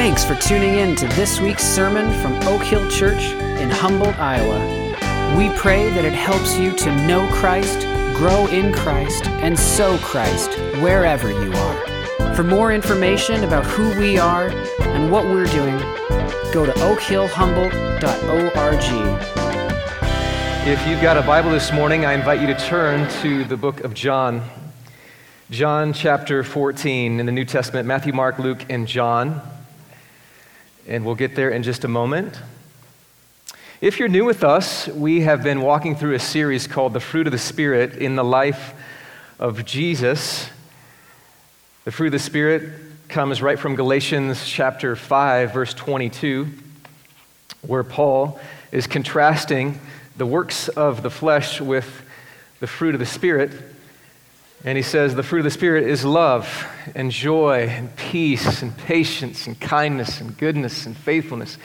Thanks for tuning in to this week's sermon from Oak Hill Church in Humboldt, Iowa. We pray that it helps you to know Christ, grow in Christ, and sow Christ wherever you are. For more information about who we are and what we're doing, go to oakhillhumboldt.org. If you've got a Bible this morning, I invite you to turn to the book of John. John chapter 14 in the New Testament, Matthew, Mark, Luke, and John. And we'll get there in just a moment. If you're new with us, we have been walking through a series called The Fruit of the Spirit in the life of Jesus. The fruit of the Spirit comes right from Galatians chapter 5, verse 22, where Paul is contrasting the works of the flesh with the fruit of the Spirit. And he says, The fruit of the Spirit is love and joy and peace and patience and kindness and goodness and faithfulness,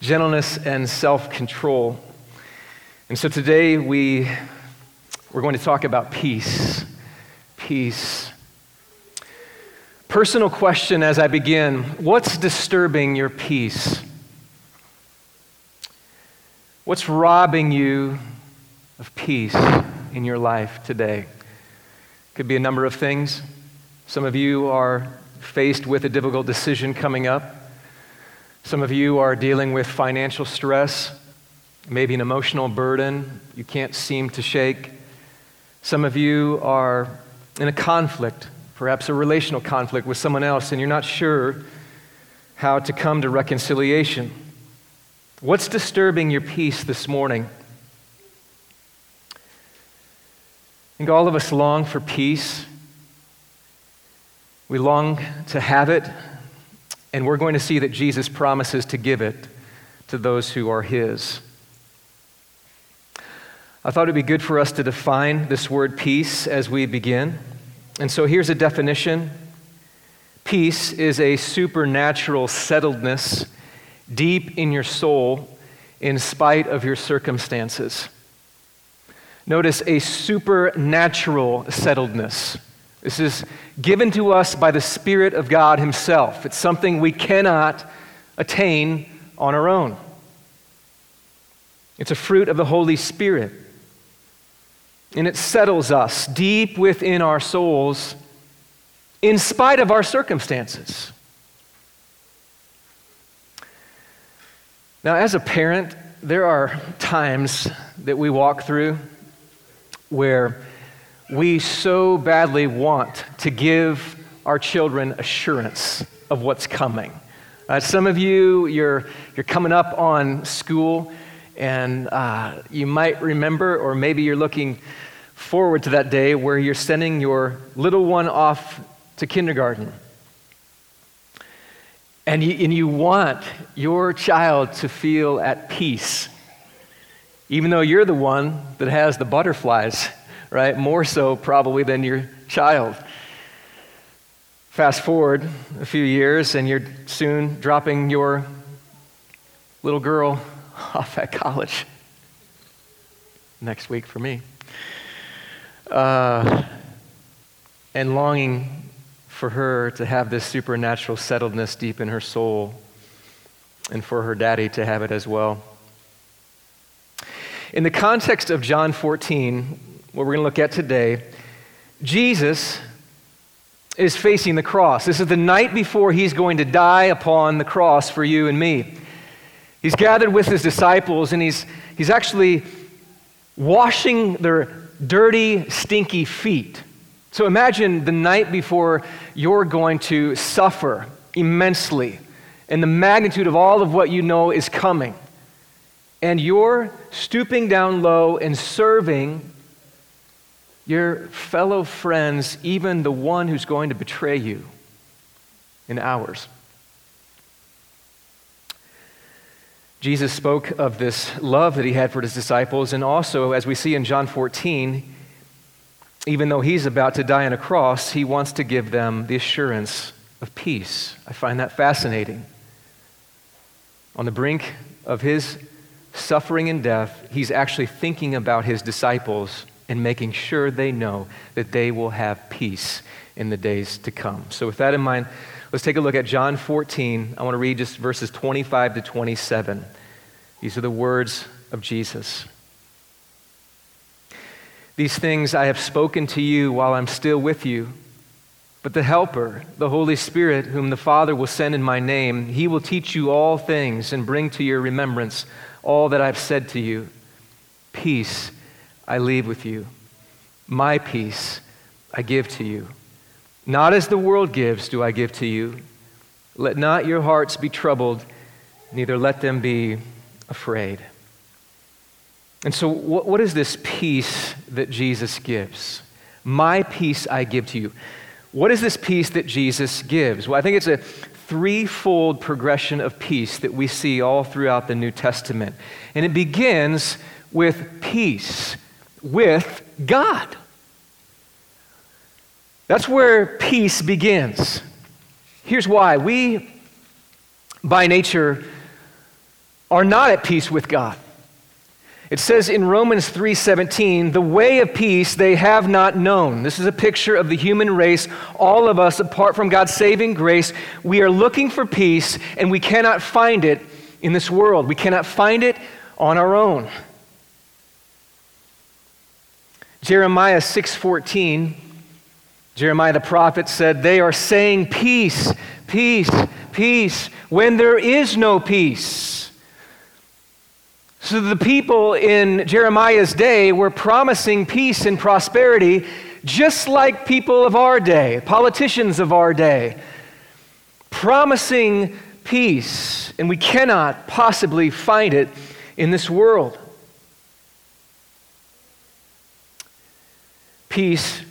gentleness and self control. And so today we, we're going to talk about peace. Peace. Personal question as I begin What's disturbing your peace? What's robbing you of peace in your life today? Could be a number of things. Some of you are faced with a difficult decision coming up. Some of you are dealing with financial stress, maybe an emotional burden you can't seem to shake. Some of you are in a conflict, perhaps a relational conflict with someone else, and you're not sure how to come to reconciliation. What's disturbing your peace this morning? I think all of us long for peace. We long to have it, and we're going to see that Jesus promises to give it to those who are His. I thought it would be good for us to define this word peace as we begin. And so here's a definition Peace is a supernatural settledness deep in your soul in spite of your circumstances. Notice a supernatural settledness. This is given to us by the Spirit of God Himself. It's something we cannot attain on our own. It's a fruit of the Holy Spirit. And it settles us deep within our souls in spite of our circumstances. Now, as a parent, there are times that we walk through where we so badly want to give our children assurance of what's coming. Uh, some of you, you're, you're coming up on school, and uh, you might remember, or maybe you're looking forward to that day where you're sending your little one off to kindergarten. And you, and you want your child to feel at peace, even though you're the one that has the butterflies, right? More so, probably, than your child. Fast forward a few years, and you're soon dropping your little girl off at college. Next week for me. Uh, and longing for her to have this supernatural settledness deep in her soul, and for her daddy to have it as well. In the context of John 14, what we're going to look at today, Jesus is facing the cross. This is the night before he's going to die upon the cross for you and me. He's gathered with his disciples and he's, he's actually washing their dirty, stinky feet. So imagine the night before you're going to suffer immensely, and the magnitude of all of what you know is coming. And you're stooping down low and serving your fellow friends, even the one who's going to betray you in hours. Jesus spoke of this love that he had for his disciples, and also, as we see in John 14, even though he's about to die on a cross, he wants to give them the assurance of peace. I find that fascinating. On the brink of his suffering and death, he's actually thinking about his disciples and making sure they know that they will have peace in the days to come. So, with that in mind, let's take a look at John 14. I want to read just verses 25 to 27. These are the words of Jesus. These things I have spoken to you while I'm still with you. But the Helper, the Holy Spirit, whom the Father will send in my name, he will teach you all things and bring to your remembrance all that I've said to you. Peace I leave with you. My peace I give to you. Not as the world gives, do I give to you. Let not your hearts be troubled, neither let them be afraid. And so, what, what is this peace that Jesus gives? My peace I give to you. What is this peace that Jesus gives? Well, I think it's a threefold progression of peace that we see all throughout the New Testament. And it begins with peace with God. That's where peace begins. Here's why. We, by nature, are not at peace with God. It says in Romans 3:17, "The way of peace they have not known." This is a picture of the human race, all of us apart from God's saving grace, we are looking for peace and we cannot find it in this world. We cannot find it on our own. Jeremiah 6:14 Jeremiah the prophet said, They are saying peace, peace, peace, when there is no peace. So the people in Jeremiah's day were promising peace and prosperity, just like people of our day, politicians of our day, promising peace, and we cannot possibly find it in this world. Peace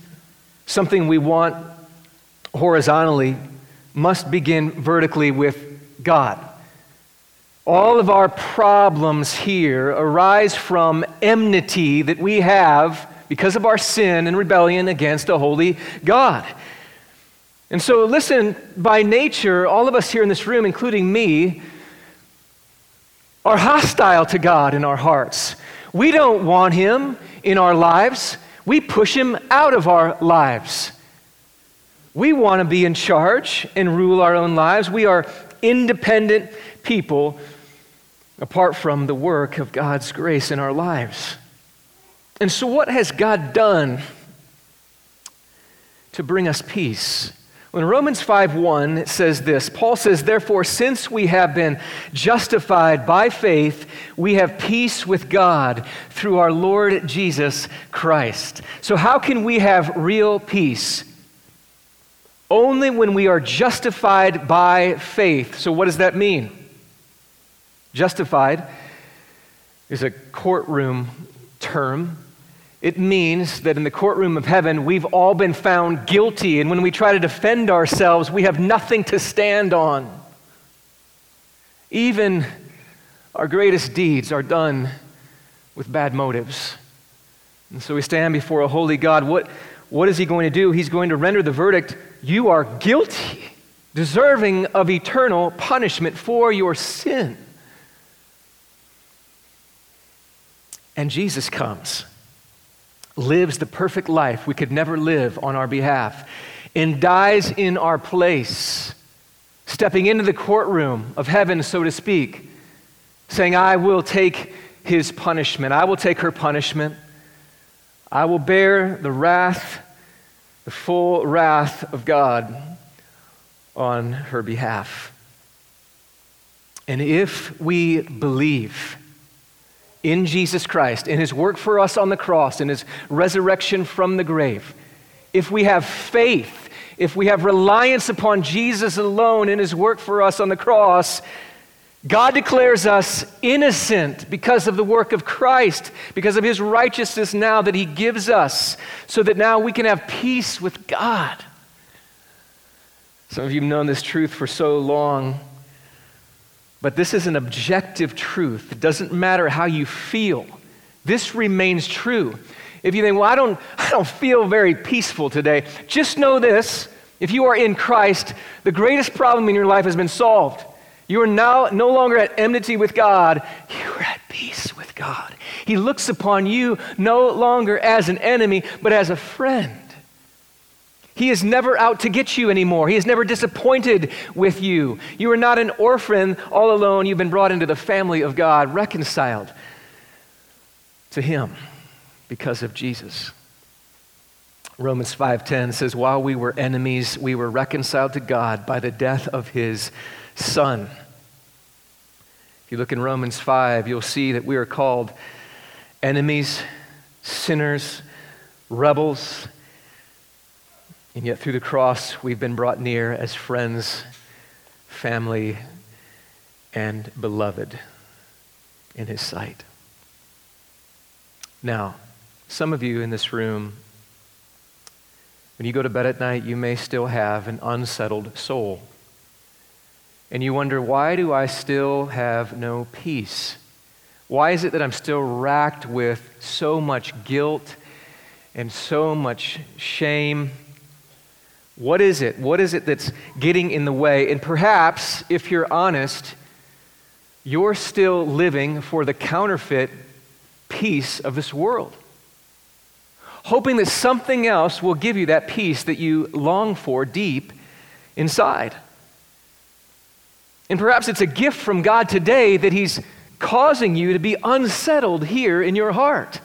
something we want horizontally must begin vertically with God. All of our problems here arise from enmity that we have because of our sin and rebellion against a holy God. And so, listen, by nature, all of us here in this room, including me, are hostile to God in our hearts. We don't want Him in our lives we push him out of our lives. We want to be in charge and rule our own lives. We are independent people apart from the work of God's grace in our lives. And so, what has God done to bring us peace? When Romans 5:1 it says this, Paul says, "Therefore, since we have been justified by faith, we have peace with God through our Lord Jesus Christ." So how can we have real peace? Only when we are justified by faith. So what does that mean? Justified is a courtroom term it means that in the courtroom of heaven, we've all been found guilty, and when we try to defend ourselves, we have nothing to stand on. Even our greatest deeds are done with bad motives. And so we stand before a holy God. What, what is He going to do? He's going to render the verdict you are guilty, deserving of eternal punishment for your sin. And Jesus comes lives the perfect life we could never live on our behalf, and dies in our place, stepping into the courtroom of heaven, so to speak, saying, I will take his punishment, I will take her punishment, I will bear the wrath, the full wrath of God on her behalf. And if we believe, in Jesus Christ, in his work for us on the cross, in his resurrection from the grave, if we have faith, if we have reliance upon Jesus alone in his work for us on the cross, God declares us innocent because of the work of Christ, because of his righteousness now that he gives us, so that now we can have peace with God. Some of you have known this truth for so long. But this is an objective truth. It doesn't matter how you feel. This remains true. If you think, well, I don't, I don't feel very peaceful today, just know this. If you are in Christ, the greatest problem in your life has been solved. You are now no longer at enmity with God, you are at peace with God. He looks upon you no longer as an enemy, but as a friend. He is never out to get you anymore. He is never disappointed with you. You are not an orphan all alone. You've been brought into the family of God, reconciled to Him because of Jesus. Romans 5:10 says while we were enemies we were reconciled to God by the death of his son. If you look in Romans 5 you'll see that we are called enemies, sinners, rebels. And yet through the cross we've been brought near as friends, family and beloved in his sight. Now, some of you in this room when you go to bed at night, you may still have an unsettled soul. And you wonder, why do I still have no peace? Why is it that I'm still racked with so much guilt and so much shame? What is it? What is it that's getting in the way? And perhaps, if you're honest, you're still living for the counterfeit peace of this world hoping that something else will give you that peace that you long for deep inside. And perhaps it's a gift from God today that He's causing you to be unsettled here in your heart.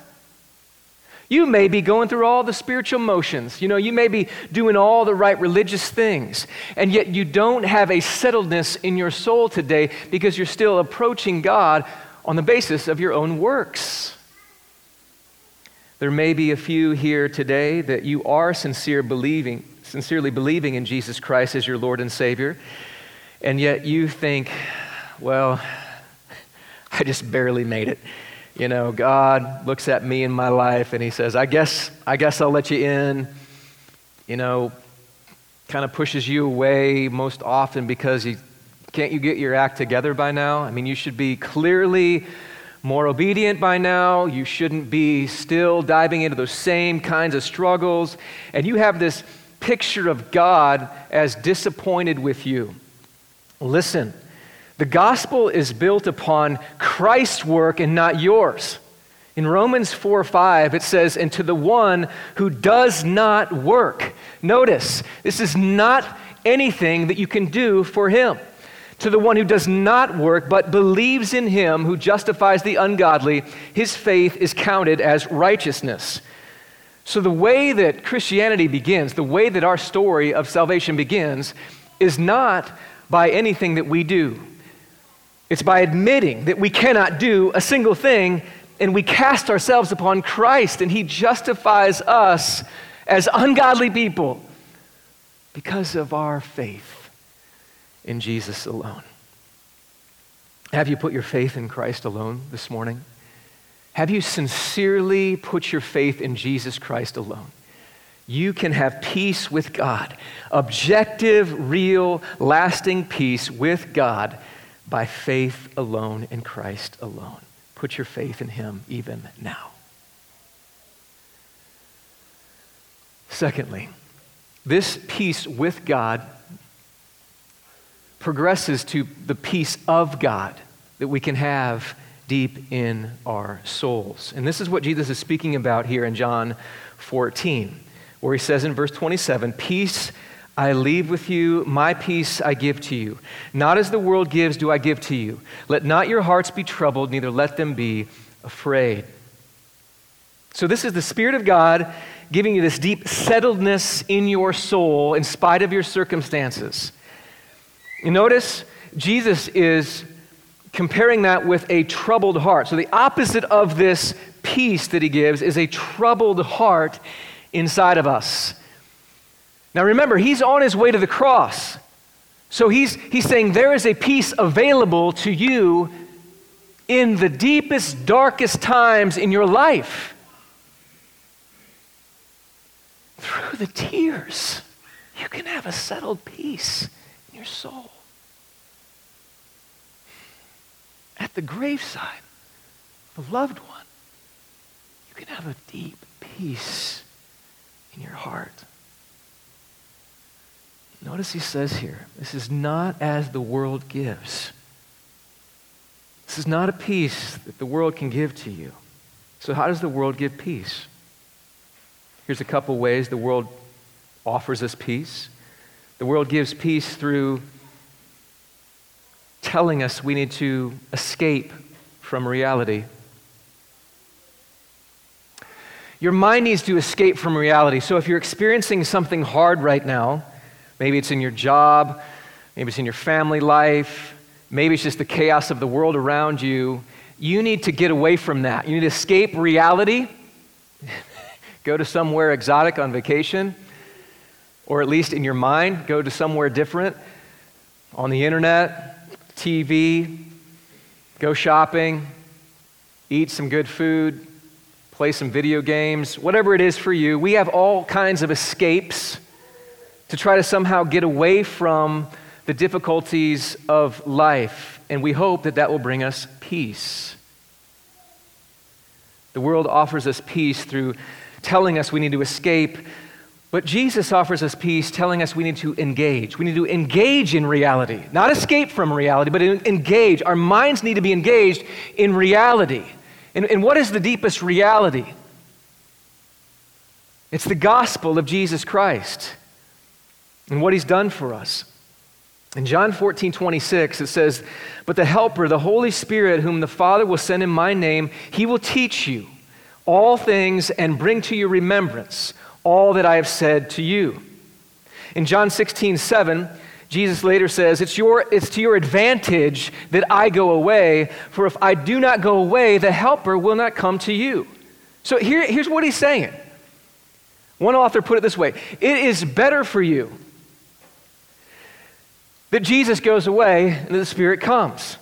You may be going through all the spiritual motions. You know, you may be doing all the right religious things, and yet you don't have a settledness in your soul today because you're still approaching God on the basis of your own works. There may be a few here today that you are sincere believing, sincerely believing in Jesus Christ as your Lord and Savior, and yet you think, well, I just barely made it. You know, God looks at me in my life and he says, I guess, I guess I'll let you in. You know, kind of pushes you away most often because he, can't you get your act together by now? I mean, you should be clearly more obedient by now. You shouldn't be still diving into those same kinds of struggles. And you have this picture of God as disappointed with you. Listen, the gospel is built upon Christ's work and not yours. In Romans 4 5, it says, And to the one who does not work. Notice, this is not anything that you can do for him to the one who does not work but believes in him who justifies the ungodly, his faith is counted as righteousness. So, the way that Christianity begins, the way that our story of salvation begins, is not by anything that we do. It's by admitting that we cannot do a single thing and we cast ourselves upon Christ and He justifies us as ungodly people because of our faith in Jesus alone. Have you put your faith in Christ alone this morning? Have you sincerely put your faith in Jesus Christ alone? You can have peace with God, objective, real, lasting peace with God by faith alone in Christ alone. Put your faith in Him even now. Secondly, this peace with God progresses to the peace of God that we can have deep in our souls. And this is what Jesus is speaking about here in John 14, where he says in verse 27 Peace I leave with you, my peace I give to you. Not as the world gives, do I give to you. Let not your hearts be troubled, neither let them be afraid. So, this is the Spirit of God giving you this deep settledness in your soul in spite of your circumstances. You notice Jesus is comparing that with a troubled heart. So, the opposite of this peace that he gives is a troubled heart inside of us. Now, remember, he's on his way to the cross. So, he's, he's saying there is a peace available to you in the deepest, darkest times in your life. Through the tears, you can have a settled peace in your soul. At the graveside of a loved one, you can have a deep peace in your heart. Notice he says here, this is not as the world gives. This is not a peace that the world can give to you. So, how does the world give peace? Here's a couple ways the world offers us peace. The world gives peace through telling us we need to escape from reality. Your mind needs to escape from reality. So if you're experiencing something hard right now, maybe it's in your job, maybe it's in your family life, maybe it's just the chaos of the world around you, you need to get away from that. You need to escape reality, go to somewhere exotic on vacation, or at least in your mind, go to somewhere different on the internet, TV, go shopping, eat some good food, play some video games, whatever it is for you. We have all kinds of escapes to try to somehow get away from the difficulties of life, and we hope that that will bring us peace. The world offers us peace through telling us we need to escape, but Jesus offers us peace telling us we need to engage. We need to engage in reality, not escape from reality, but engage. Our minds need to be engaged in reality. And, and what is the deepest reality? It's the gospel of Jesus Christ and what he's done for us. In John 14, 26, it says, But the Helper, the Holy Spirit, whom the Father will send in my name, he will teach you all things and bring to your remembrance all that I have said to you. In John 16, 7, Jesus later says, it's, your, it's to your advantage that I go away, for if I do not go away, the Helper will not come to you. So here, here's what he's saying. One author put it this way It is better for you that Jesus goes away and that the Spirit comes.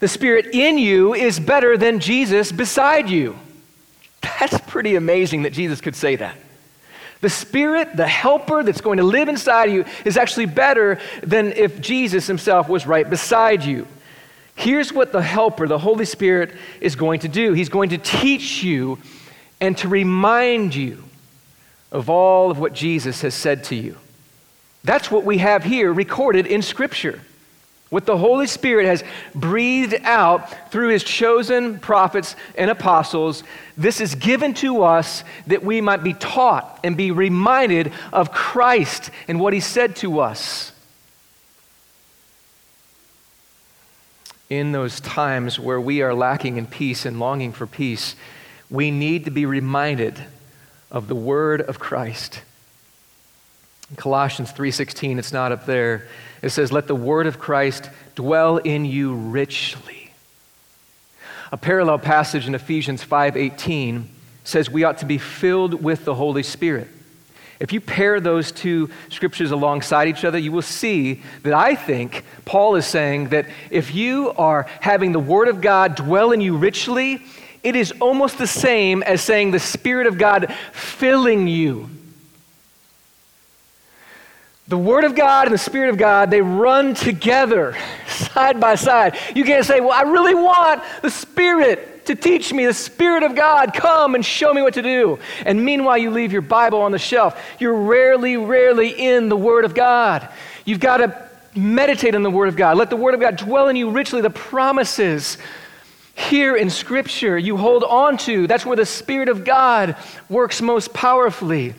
The Spirit in you is better than Jesus beside you. That's pretty amazing that Jesus could say that. The Spirit, the helper that's going to live inside of you, is actually better than if Jesus himself was right beside you. Here's what the helper, the Holy Spirit, is going to do He's going to teach you and to remind you of all of what Jesus has said to you. That's what we have here recorded in Scripture. What the Holy Spirit has breathed out through his chosen prophets and apostles, this is given to us that we might be taught and be reminded of Christ and what he said to us. In those times where we are lacking in peace and longing for peace, we need to be reminded of the word of Christ. Colossians 3:16, it's not up there. It says, Let the word of Christ dwell in you richly. A parallel passage in Ephesians 5:18 says we ought to be filled with the Holy Spirit. If you pair those two scriptures alongside each other, you will see that I think Paul is saying that if you are having the Word of God dwell in you richly, it is almost the same as saying the Spirit of God filling you the Word of God and the Spirit of God, they run together side by side. You can't say, Well, I really want the Spirit to teach me, the Spirit of God, come and show me what to do. And meanwhile, you leave your Bible on the shelf. You're rarely, rarely in the Word of God. You've got to meditate on the Word of God. Let the Word of God dwell in you richly. The promises here in Scripture you hold on to. That's where the Spirit of God works most powerfully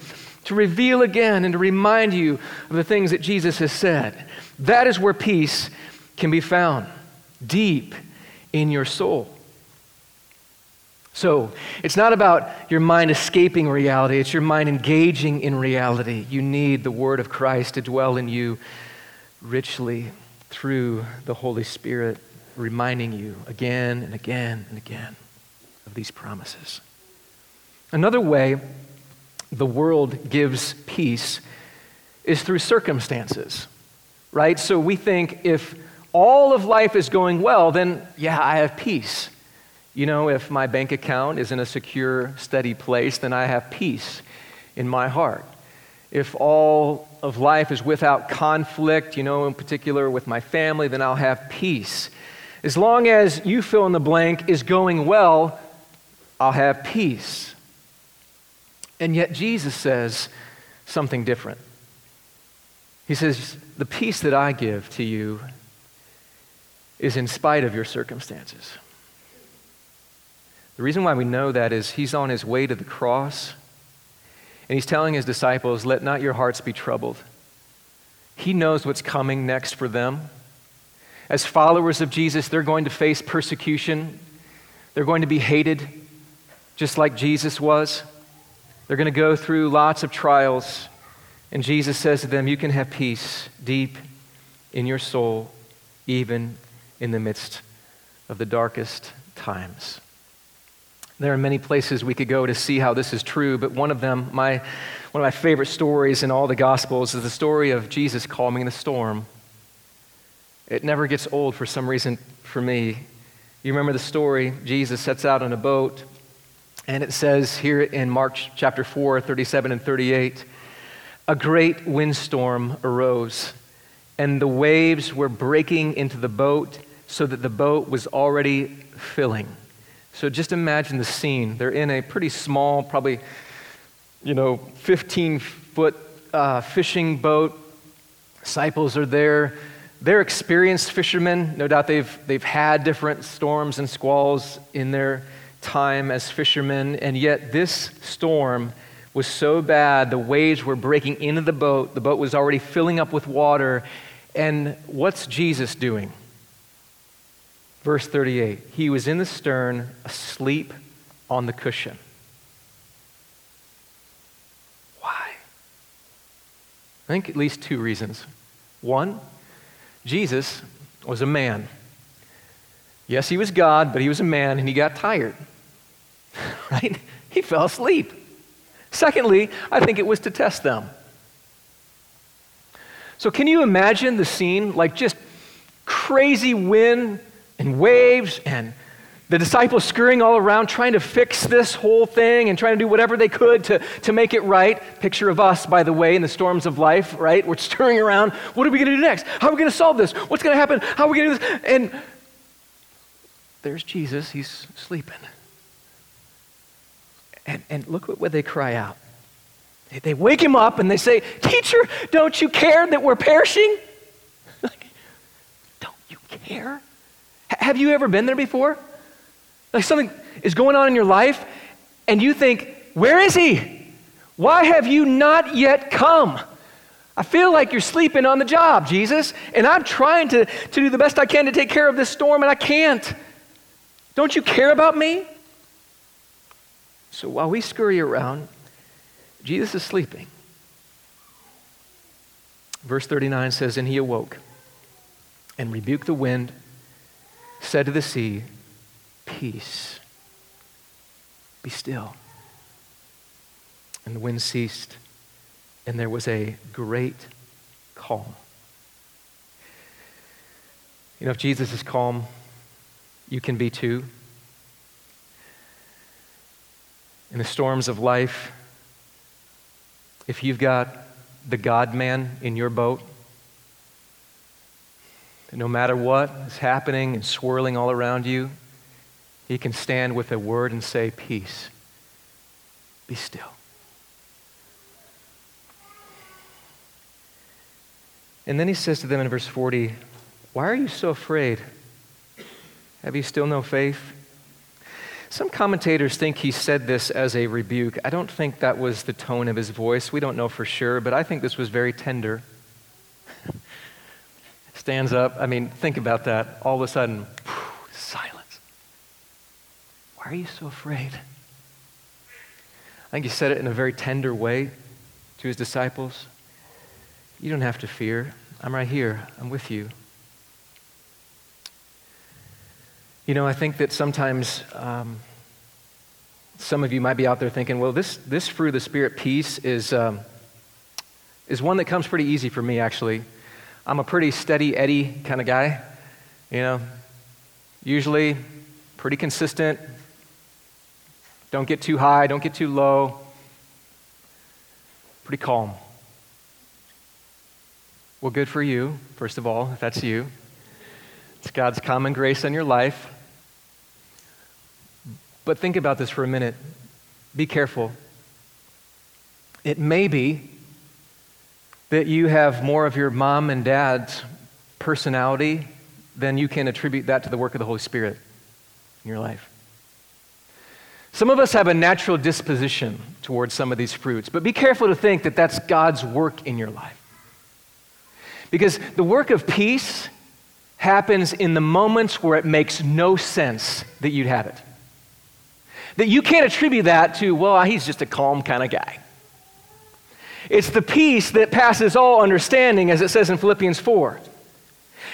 to reveal again and to remind you of the things that Jesus has said. That is where peace can be found, deep in your soul. So, it's not about your mind escaping reality, it's your mind engaging in reality. You need the Word of Christ to dwell in you richly through the Holy Spirit, reminding you again and again and again of these promises. Another way the world gives peace is through circumstances, right? So we think if all of life is going well, then yeah, I have peace. You know, if my bank account is in a secure, steady place, then I have peace in my heart. If all of life is without conflict, you know, in particular with my family, then I'll have peace. As long as you fill in the blank is going well, I'll have peace. And yet Jesus says something different. He says, The peace that I give to you is in spite of your circumstances. The reason why we know that is he's on his way to the cross, And he's telling his disciples, Let not your hearts be troubled. He knows what's coming next for them. As followers of Jesus, they're going to face persecution, they're going to be hated, just like Jesus was. They're going to go through lots of trials. And Jesus says to them, You can have peace deep in your soul, even in the midst of the darkest times. There are many places we could go to see how this is true, but one of them, my, one of my favorite stories in all the Gospels, is the story of Jesus calming the storm. It never gets old for some reason for me. You remember the story? Jesus sets out on a boat, and it says here in Mark chapter 4, 37 and 38 a great windstorm arose, and the waves were breaking into the boat so that the boat was already filling. So just imagine the scene. They're in a pretty small, probably, you know, 15 foot uh, fishing boat. Disciples are there. They're experienced fishermen. No doubt they've, they've had different storms and squalls in their time as fishermen. And yet, this storm was so bad, the waves were breaking into the boat. The boat was already filling up with water. And what's Jesus doing? Verse 38 He was in the stern, asleep on the cushion. Why? I think at least two reasons. One, Jesus was a man. Yes, he was God, but he was a man and he got tired. right? He fell asleep. Secondly, I think it was to test them. So, can you imagine the scene? Like just crazy wind and waves and the disciples scurrying all around trying to fix this whole thing and trying to do whatever they could to, to make it right. Picture of us, by the way, in the storms of life, right? We're stirring around. What are we going to do next? How are we going to solve this? What's going to happen? How are we going to do this? And there's Jesus. He's sleeping. And, and look what, what they cry out. They, they wake him up and they say, Teacher, don't you care that we're perishing? like, don't you care? Have you ever been there before? Like something is going on in your life, and you think, Where is he? Why have you not yet come? I feel like you're sleeping on the job, Jesus, and I'm trying to, to do the best I can to take care of this storm, and I can't. Don't you care about me? So while we scurry around, Jesus is sleeping. Verse 39 says, And he awoke and rebuked the wind said to the sea, Peace, be still. And the wind ceased, and there was a great calm. You know, if Jesus is calm, you can be too. In the storms of life, if you've got the God man in your boat, no matter what is happening and swirling all around you, he can stand with a word and say, Peace, be still. And then he says to them in verse 40, Why are you so afraid? Have you still no faith? Some commentators think he said this as a rebuke. I don't think that was the tone of his voice. We don't know for sure, but I think this was very tender stands up. I mean, think about that. All of a sudden, silence. Why are you so afraid? I think he said it in a very tender way to his disciples. You don't have to fear. I'm right here. I'm with you. You know, I think that sometimes um, some of you might be out there thinking, well, this, this fruit of the Spirit peace is, um, is one that comes pretty easy for me, actually. I'm a pretty steady Eddie kind of guy, you know, usually pretty consistent. Don't get too high, don't get too low. Pretty calm. Well, good for you, first of all, if that's you. It's God's common grace in your life. But think about this for a minute. Be careful. It may be that you have more of your mom and dad's personality, than you can attribute that to the work of the Holy Spirit in your life. Some of us have a natural disposition towards some of these fruits, but be careful to think that that's God's work in your life. Because the work of peace happens in the moments where it makes no sense that you'd have it. That you can't attribute that to, well, he's just a calm kind of guy. It's the peace that passes all understanding, as it says in Philippians 4.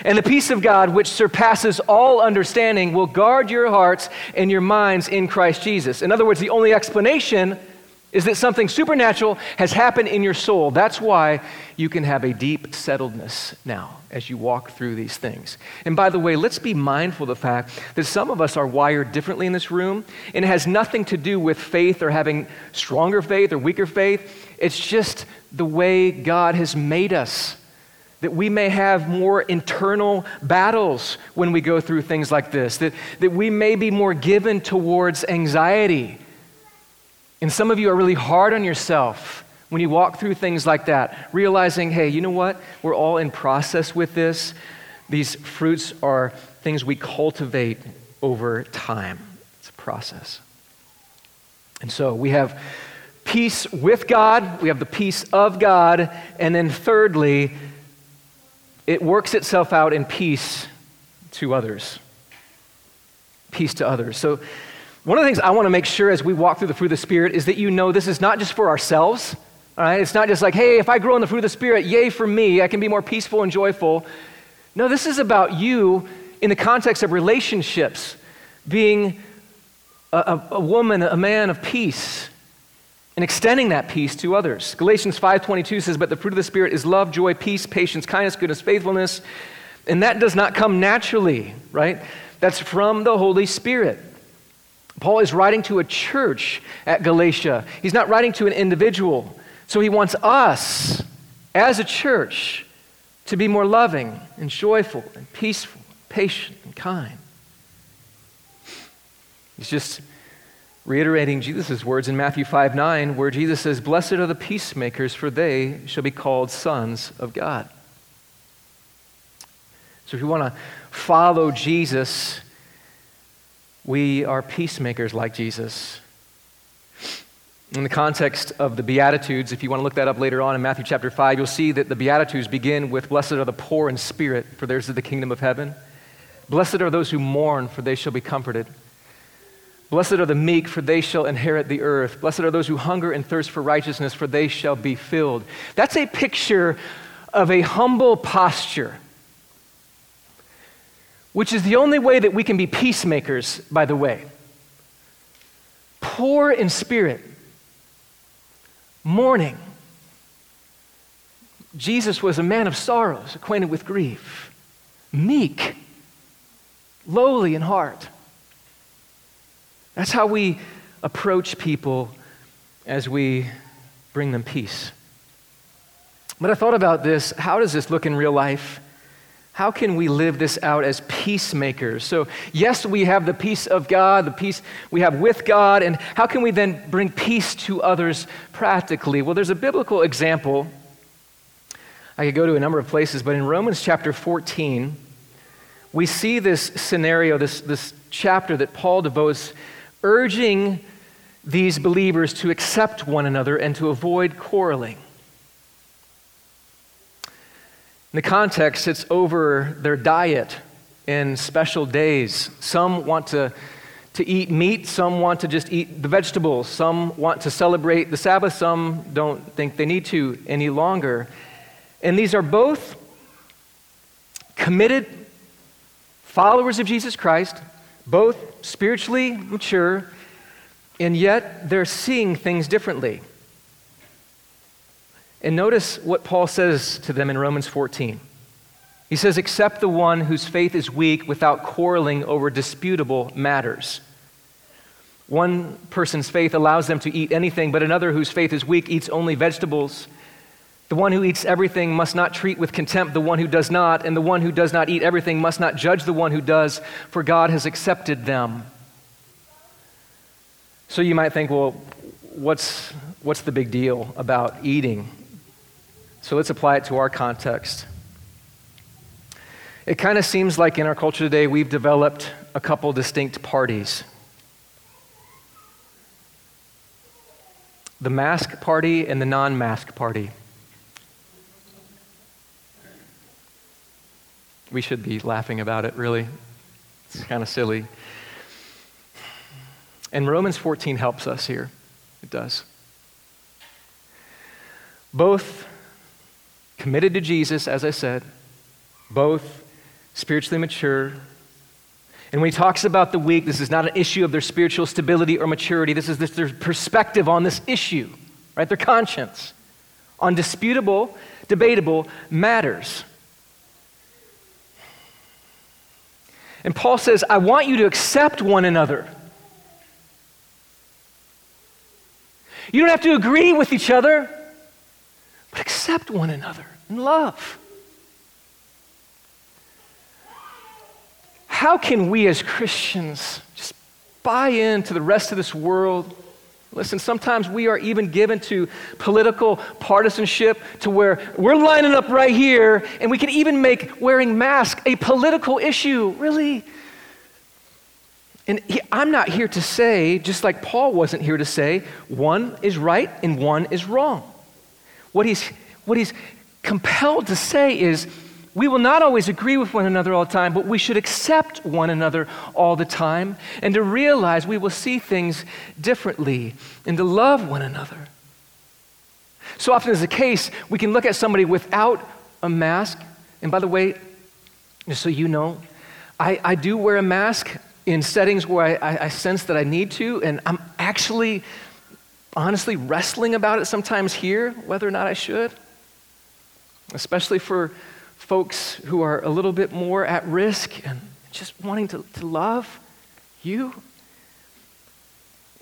And the peace of God, which surpasses all understanding, will guard your hearts and your minds in Christ Jesus. In other words, the only explanation is that something supernatural has happened in your soul. That's why you can have a deep settledness now as you walk through these things. And by the way, let's be mindful of the fact that some of us are wired differently in this room, and it has nothing to do with faith or having stronger faith or weaker faith. It's just the way God has made us that we may have more internal battles when we go through things like this, that, that we may be more given towards anxiety. And some of you are really hard on yourself when you walk through things like that, realizing, hey, you know what? We're all in process with this. These fruits are things we cultivate over time, it's a process. And so we have peace with God, we have the peace of God, and then thirdly, it works itself out in peace to others. Peace to others. So, one of the things I want to make sure as we walk through the fruit of the Spirit is that you know this is not just for ourselves. All right? It's not just like, hey, if I grow in the fruit of the Spirit, yay for me, I can be more peaceful and joyful. No, this is about you in the context of relationships, being a, a, a woman, a man of peace, and extending that peace to others. Galatians 5:22 says, "But the fruit of the spirit is love, joy, peace, patience, kindness, goodness, faithfulness." And that does not come naturally, right? That's from the Holy Spirit. Paul is writing to a church at Galatia. He's not writing to an individual. So he wants us as a church to be more loving and joyful and peaceful, patient and kind. He's just reiterating Jesus' words in Matthew 5 9, where Jesus says, Blessed are the peacemakers, for they shall be called sons of God. So if you want to follow Jesus, we are peacemakers like Jesus. In the context of the Beatitudes, if you want to look that up later on in Matthew chapter 5, you'll see that the Beatitudes begin with Blessed are the poor in spirit, for theirs is the kingdom of heaven. Blessed are those who mourn, for they shall be comforted. Blessed are the meek, for they shall inherit the earth. Blessed are those who hunger and thirst for righteousness, for they shall be filled. That's a picture of a humble posture, which is the only way that we can be peacemakers, by the way. Poor in spirit, mourning. Jesus was a man of sorrows, acquainted with grief, meek, lowly in heart. That's how we approach people as we bring them peace. But I thought about this how does this look in real life? How can we live this out as peacemakers? So, yes, we have the peace of God, the peace we have with God, and how can we then bring peace to others practically? Well, there's a biblical example. I could go to a number of places, but in Romans chapter 14, we see this scenario, this, this chapter that Paul devotes urging these believers to accept one another and to avoid quarreling. In the context, it's over their diet and special days. Some want to, to eat meat, some want to just eat the vegetables, some want to celebrate the Sabbath, some don't think they need to any longer. And these are both committed followers of Jesus Christ both spiritually mature, and yet they're seeing things differently. And notice what Paul says to them in Romans 14. He says, Accept the one whose faith is weak without quarreling over disputable matters. One person's faith allows them to eat anything, but another whose faith is weak eats only vegetables. The one who eats everything must not treat with contempt the one who does not, and the one who does not eat everything must not judge the one who does, for God has accepted them. So you might think, well, what's, what's the big deal about eating? So let's apply it to our context. It kind of seems like in our culture today, we've developed a couple distinct parties. the mask party and the non mask party. We should be laughing about it, really. It's kind of silly. And Romans 14 helps us here. It does. Both committed to Jesus, as I said, both spiritually mature. And when he talks about the weak, this is not an issue of their spiritual stability or maturity. This is their perspective on this issue, right? Their conscience on disputable, debatable matters. And Paul says, I want you to accept one another. You don't have to agree with each other, but accept one another in love. How can we as Christians just buy into the rest of this world? Listen, sometimes we are even given to political partisanship to where we're lining up right here and we can even make wearing masks a political issue. Really? And he, I'm not here to say, just like Paul wasn't here to say, one is right and one is wrong. What he's, what he's compelled to say is, we will not always agree with one another all the time, but we should accept one another all the time and to realize we will see things differently and to love one another. So often is the case, we can look at somebody without a mask. And by the way, just so you know, I, I do wear a mask in settings where I, I, I sense that I need to, and I'm actually honestly wrestling about it sometimes here, whether or not I should, especially for folks who are a little bit more at risk and just wanting to, to love you.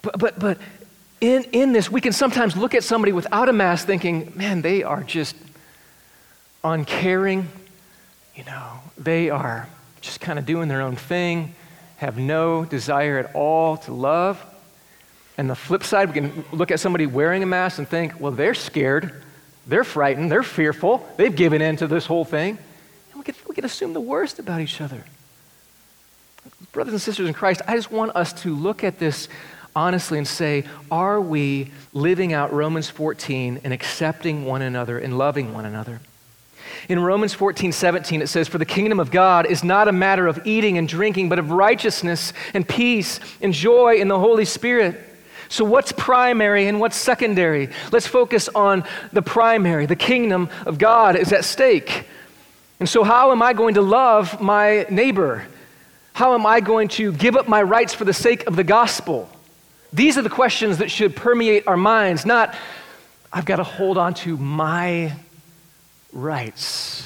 But, but, but in, in this, we can sometimes look at somebody without a mask thinking, man, they are just uncaring. You know, they are just kind of doing their own thing, have no desire at all to love. And the flip side, we can look at somebody wearing a mask and think, well, they're scared. They're frightened, they're fearful, they've given in to this whole thing. And we can, we can assume the worst about each other. Brothers and sisters in Christ, I just want us to look at this honestly and say, are we living out Romans 14 and accepting one another and loving one another? In Romans 14, 17, it says, For the kingdom of God is not a matter of eating and drinking, but of righteousness and peace and joy in the Holy Spirit. So, what's primary and what's secondary? Let's focus on the primary. The kingdom of God is at stake. And so, how am I going to love my neighbor? How am I going to give up my rights for the sake of the gospel? These are the questions that should permeate our minds, not, I've got to hold on to my rights.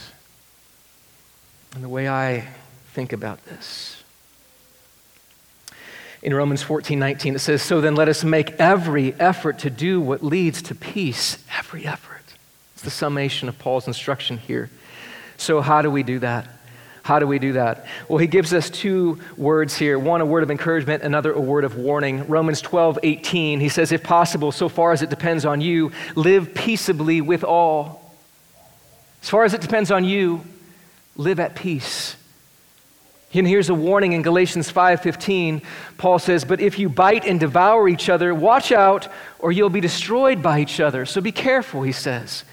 And the way I think about this in Romans 14 19, it says, So then let us make every effort to do what leads to peace. Every effort. It's the summation of Paul's instruction here. So, how do we do that? How do we do that? Well, he gives us two words here one, a word of encouragement, another, a word of warning. Romans 12 18, he says, If possible, so far as it depends on you, live peaceably with all. As far as it depends on you, live at peace. And here's a warning in Galatians 5:15. Paul says, "But if you bite and devour each other, watch out or you'll be destroyed by each other." So be careful, he says.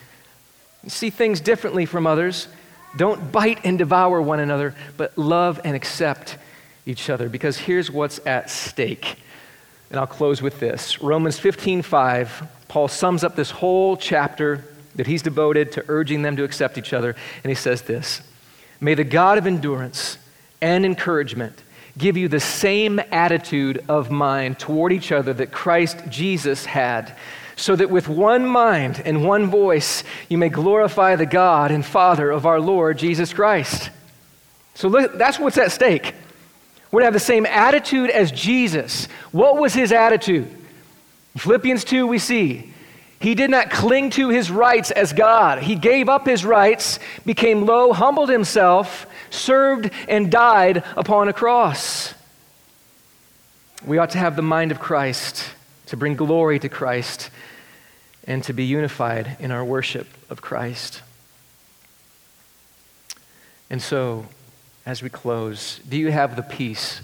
You see things differently from others. Don't bite and devour one another, but love and accept each other because here's what's at stake. And I'll close with this. Romans 15:5, Paul sums up this whole chapter that he's devoted to urging them to accept each other, and he says this: "May the God of endurance and encouragement give you the same attitude of mind toward each other that Christ Jesus had, so that with one mind and one voice you may glorify the God and Father of our Lord Jesus Christ. So that's what's at stake. We're to have the same attitude as Jesus. What was his attitude? In Philippians 2, we see he did not cling to his rights as God. He gave up his rights, became low, humbled himself, served, and died upon a cross. We ought to have the mind of Christ, to bring glory to Christ, and to be unified in our worship of Christ. And so, as we close, do you have the peace?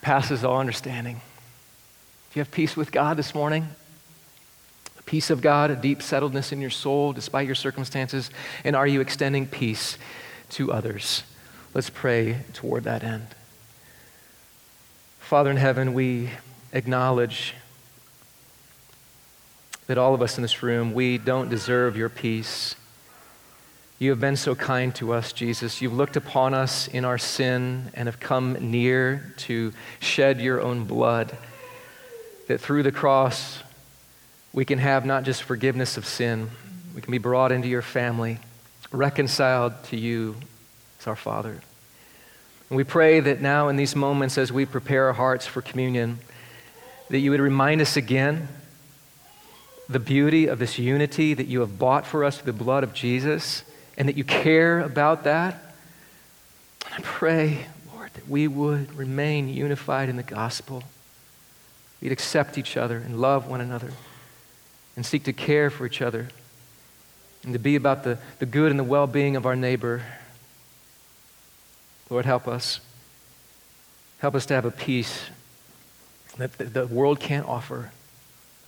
Passes all understanding. Do you have peace with God this morning? Peace of God, a deep settledness in your soul despite your circumstances? And are you extending peace to others? Let's pray toward that end. Father in heaven, we acknowledge that all of us in this room, we don't deserve your peace. You have been so kind to us, Jesus. You've looked upon us in our sin and have come near to shed your own blood. That through the cross, we can have not just forgiveness of sin, we can be brought into your family, reconciled to you as our Father. And we pray that now, in these moments, as we prepare our hearts for communion, that you would remind us again the beauty of this unity that you have bought for us through the blood of Jesus and that you care about that. And I pray, Lord, that we would remain unified in the gospel. We'd accept each other and love one another and seek to care for each other and to be about the, the good and the well being of our neighbor. Lord, help us. Help us to have a peace that the, the world can't offer.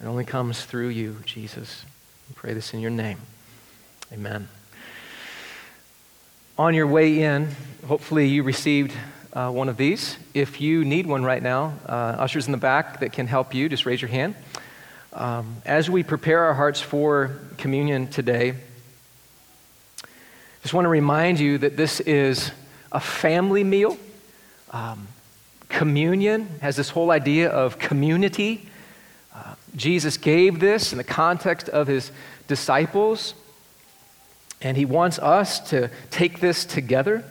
It only comes through you, Jesus. We pray this in your name. Amen. On your way in, hopefully you received uh, one of these. If you need one right now, uh, ushers in the back that can help you, just raise your hand. Um, as we prepare our hearts for communion today, just want to remind you that this is a family meal. Um, communion has this whole idea of community. Uh, Jesus gave this in the context of his disciples, and he wants us to take this together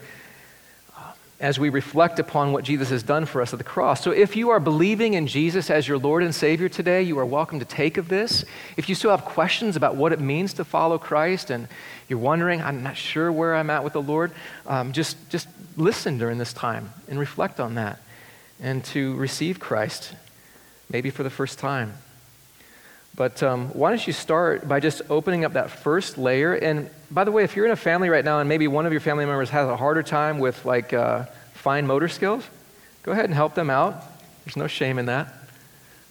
as we reflect upon what Jesus has done for us at the cross. So, if you are believing in Jesus as your Lord and Savior today, you are welcome to take of this. If you still have questions about what it means to follow Christ and you're wondering, I'm not sure where I'm at with the Lord, um, just, just listen during this time and reflect on that and to receive Christ, maybe for the first time. But um, why don't you start by just opening up that first layer? And by the way, if you're in a family right now and maybe one of your family members has a harder time with like uh, fine motor skills, go ahead and help them out. There's no shame in that.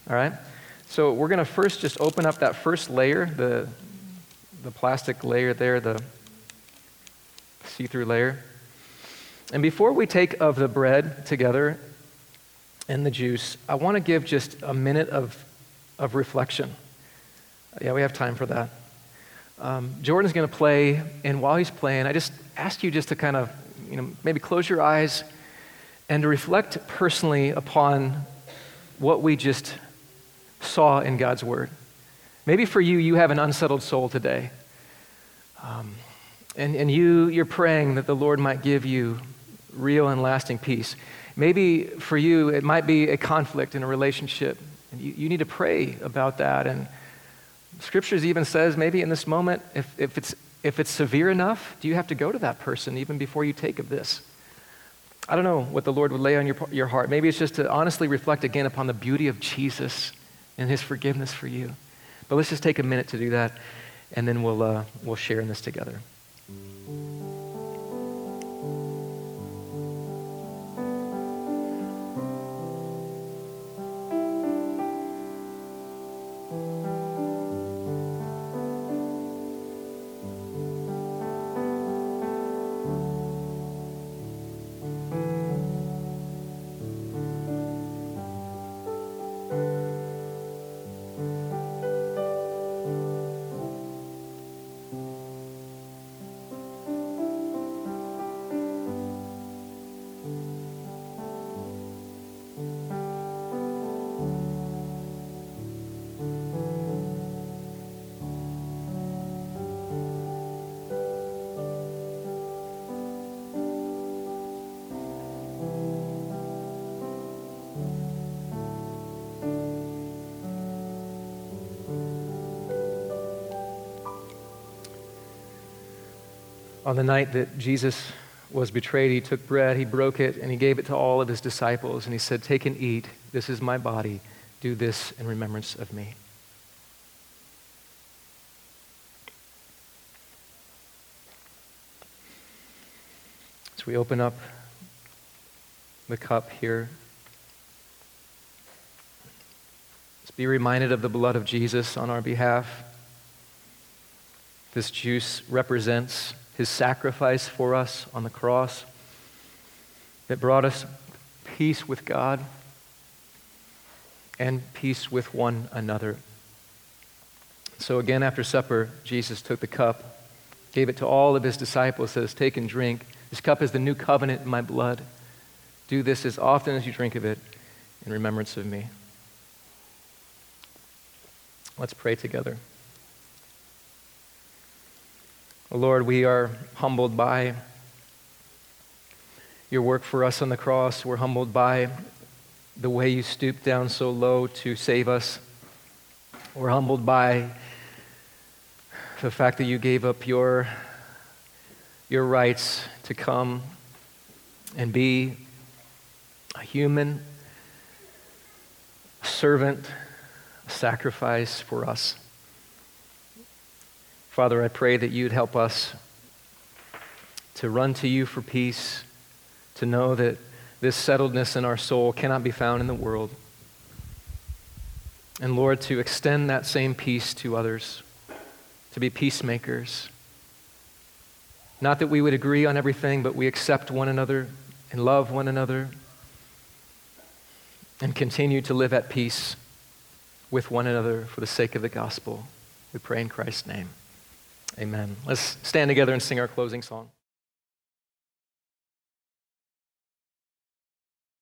All right? So we're going to first just open up that first layer, the, the plastic layer there, the see through layer. And before we take of the bread together and the juice, I want to give just a minute of, of reflection. Yeah, we have time for that. Um, Jordan's going to play, and while he's playing, I just ask you just to kind of, you know, maybe close your eyes and to reflect personally upon what we just saw in God's Word. Maybe for you, you have an unsettled soul today. Um, and, and you, you're praying that the Lord might give you real and lasting peace. Maybe for you, it might be a conflict in a relationship. And you, you need to pray about that and Scriptures even says maybe in this moment, if, if, it's, if it's severe enough, do you have to go to that person even before you take of this? I don't know what the Lord would lay on your, your heart. Maybe it's just to honestly reflect again upon the beauty of Jesus and his forgiveness for you. But let's just take a minute to do that, and then we'll, uh, we'll share in this together. On the night that Jesus was betrayed, he took bread, he broke it, and he gave it to all of his disciples. And he said, Take and eat. This is my body. Do this in remembrance of me. So we open up the cup here. This be reminded of the blood of Jesus on our behalf. This juice represents his sacrifice for us on the cross that brought us peace with God and peace with one another. So again, after supper, Jesus took the cup, gave it to all of his disciples, says, Take and drink. This cup is the new covenant in my blood. Do this as often as you drink of it in remembrance of me. Let's pray together. Lord, we are humbled by your work for us on the cross. We're humbled by the way you stooped down so low to save us. We're humbled by the fact that you gave up your, your rights to come and be a human, servant, a sacrifice for us. Father, I pray that you'd help us to run to you for peace, to know that this settledness in our soul cannot be found in the world. And Lord, to extend that same peace to others, to be peacemakers. Not that we would agree on everything, but we accept one another and love one another and continue to live at peace with one another for the sake of the gospel. We pray in Christ's name. Amen. Let's stand together and sing our closing song.